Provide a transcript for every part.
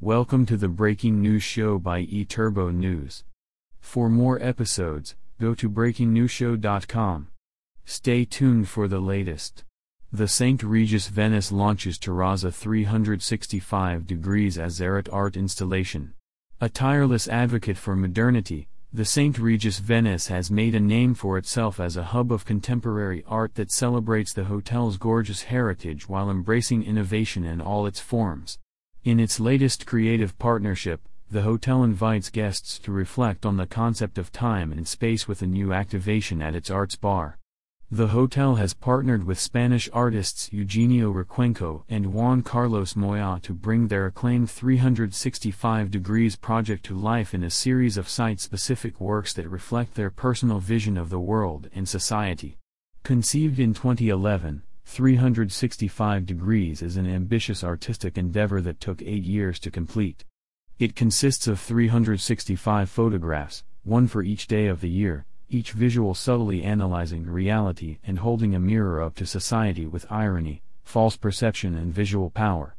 Welcome to the breaking news show by eTurbo News. For more episodes, go to breakingnewsshow.com. Stay tuned for the latest. The St. Regis Venice launches Terrazza 365 degrees Azzarret art installation. A tireless advocate for modernity, the St. Regis Venice has made a name for itself as a hub of contemporary art that celebrates the hotel's gorgeous heritage while embracing innovation in all its forms. In its latest creative partnership, the hotel invites guests to reflect on the concept of time and space with a new activation at its arts bar. The hotel has partnered with Spanish artists Eugenio Recuenco and Juan Carlos Moya to bring their acclaimed 365 Degrees project to life in a series of site specific works that reflect their personal vision of the world and society. Conceived in 2011, 365 Degrees is an ambitious artistic endeavor that took eight years to complete. It consists of 365 photographs, one for each day of the year, each visual subtly analyzing reality and holding a mirror up to society with irony, false perception, and visual power.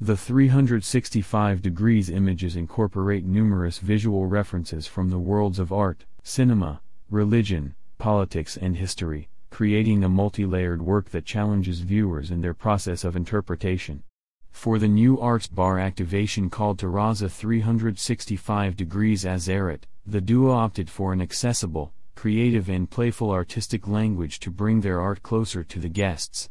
The 365 degrees images incorporate numerous visual references from the worlds of art, cinema, religion, politics, and history, creating a multi-layered work that challenges viewers in their process of interpretation. For the new Arts Bar activation called Terrazza 365 Degrees Azzarret, the duo opted for an accessible, creative and playful artistic language to bring their art closer to the guests.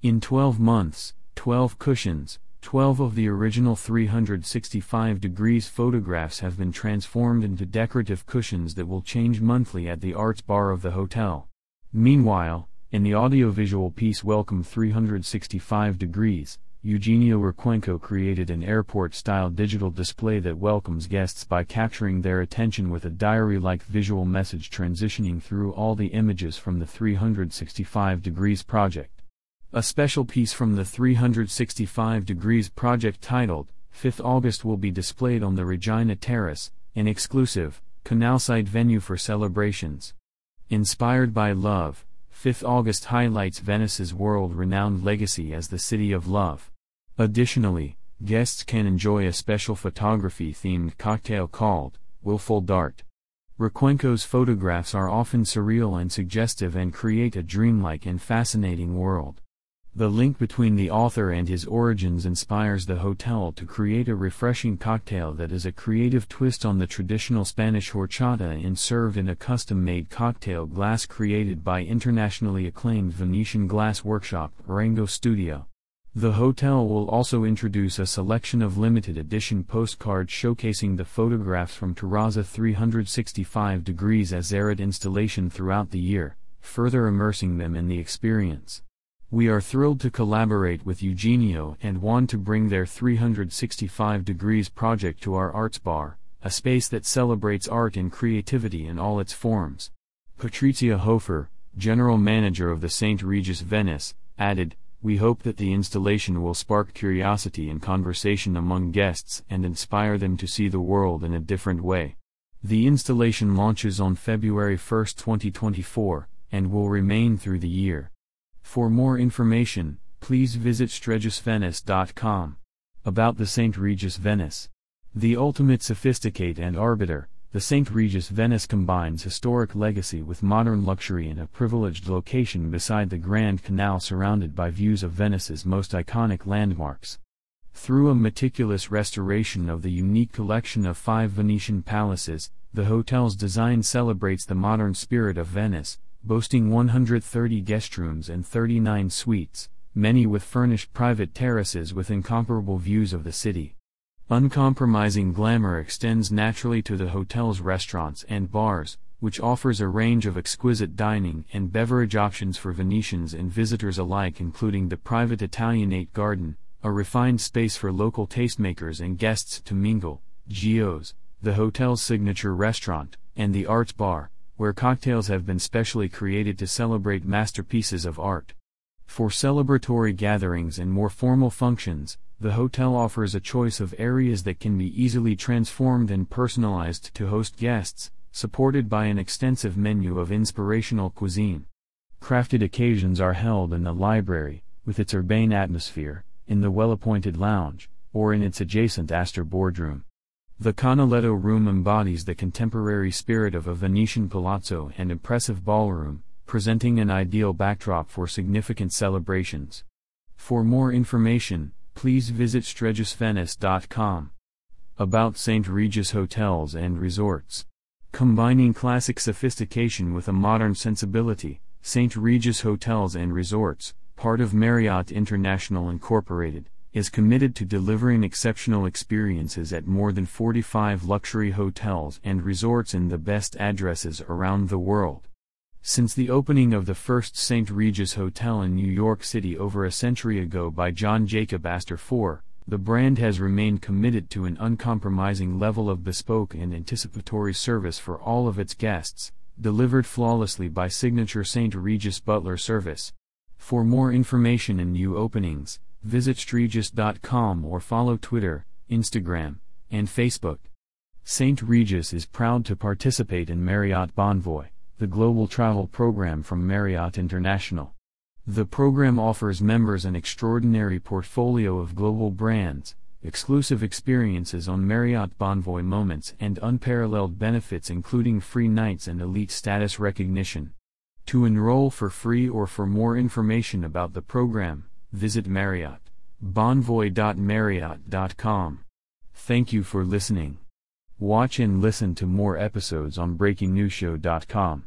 In 12 months, 12 cushions, 12 of the original 365 degrees photographs have been transformed into decorative cushions that will change monthly at the arts bar of the hotel. Meanwhile, in the audiovisual piece Welcome 365 Degrees, Eugenio Recuenco created an airport-style digital display that welcomes guests by capturing their attention with a diary-like visual message transitioning through all the images from the 365 Degrees project. A special piece from the 365 Degrees project titled, 5th August will be displayed on the Regina Terrace, an exclusive, canalside venue for celebrations. Inspired by love, 5th August highlights Venice's world-renowned legacy as the city of love. Additionally, guests can enjoy a special photography-themed cocktail called Willful Dart. Recuenco's photographs are often surreal and suggestive and create a dreamlike and fascinating world. The link between the author and his origins inspires the hotel to create a refreshing cocktail that is a creative twist on the traditional Spanish horchata and served in a custom-made cocktail glass created by internationally acclaimed Venetian glass workshop Rango Studio. The hotel will also introduce a selection of limited edition postcards showcasing the photographs from Terrazza 365 degrees Azzarret installation throughout the year, further immersing them in the experience. We are thrilled to collaborate with Eugenio and Juan to bring their 365 Degrees project to our Arts Bar, a space that celebrates art and creativity in all its forms. Patricia Hofer, General Manager of the St. Regis Venice, added, We hope that the installation will spark curiosity and conversation among guests and inspire them to see the world in a different way. The installation launches on February 1, 2024, and will remain through the year. For more information, please visit stregisvenice.com. About the St. Regis Venice. The ultimate sophisticate and arbiter, the St. Regis Venice combines historic legacy with modern luxury in a privileged location beside the Grand Canal surrounded by views of Venice's most iconic landmarks. Through a meticulous restoration of the unique collection of five Venetian palaces, the hotel's design celebrates the modern spirit of Venice, boasting 130 guest rooms and 39 suites, many with furnished private terraces with incomparable views of the city. Uncompromising glamour extends naturally to the hotel's restaurants and bars, which offers a range of exquisite dining and beverage options for Venetians and visitors alike, including the private Italianate garden, a refined space for local tastemakers and guests to mingle, Gio's, the hotel's signature restaurant, and the Arts Bar, where cocktails have been specially created to celebrate masterpieces of art. For celebratory gatherings and more formal functions, the hotel offers a choice of areas that can be easily transformed and personalized to host guests, supported by an extensive menu of inspirational cuisine. Crafted occasions are held in the library, with its urbane atmosphere, in the well appointed lounge, or in its adjacent Astor Boardroom. The Canaletto room embodies the contemporary spirit of a Venetian palazzo and impressive ballroom, presenting an ideal backdrop for significant celebrations. For more information, please visit stregisvenice.com. About St. Regis Hotels and Resorts. Combining classic sophistication with a modern sensibility, St. Regis Hotels and Resorts, part of Marriott International Incorporated, is committed to delivering exceptional experiences at more than 45 luxury hotels and resorts in the best addresses around the world. Since the opening of the first St. Regis Hotel in New York City over a century ago by John Jacob Astor IV, the brand has remained committed to an uncompromising level of bespoke and anticipatory service for all of its guests, delivered flawlessly by signature St. Regis Butler service. For more information and new openings, visit stregis.com or follow Twitter, Instagram, and Facebook. St. Regis is proud to participate in Marriott Bonvoy, the global travel program from Marriott International. The program offers members an extraordinary portfolio of global brands, exclusive experiences on Marriott Bonvoy moments, and unparalleled benefits including free nights and elite status recognition. To enroll for free or for more information about the program, visit Marriott. Bonvoy.marriott.com. Thank you for listening. Watch and listen to more episodes on BreakingNewsShow.com.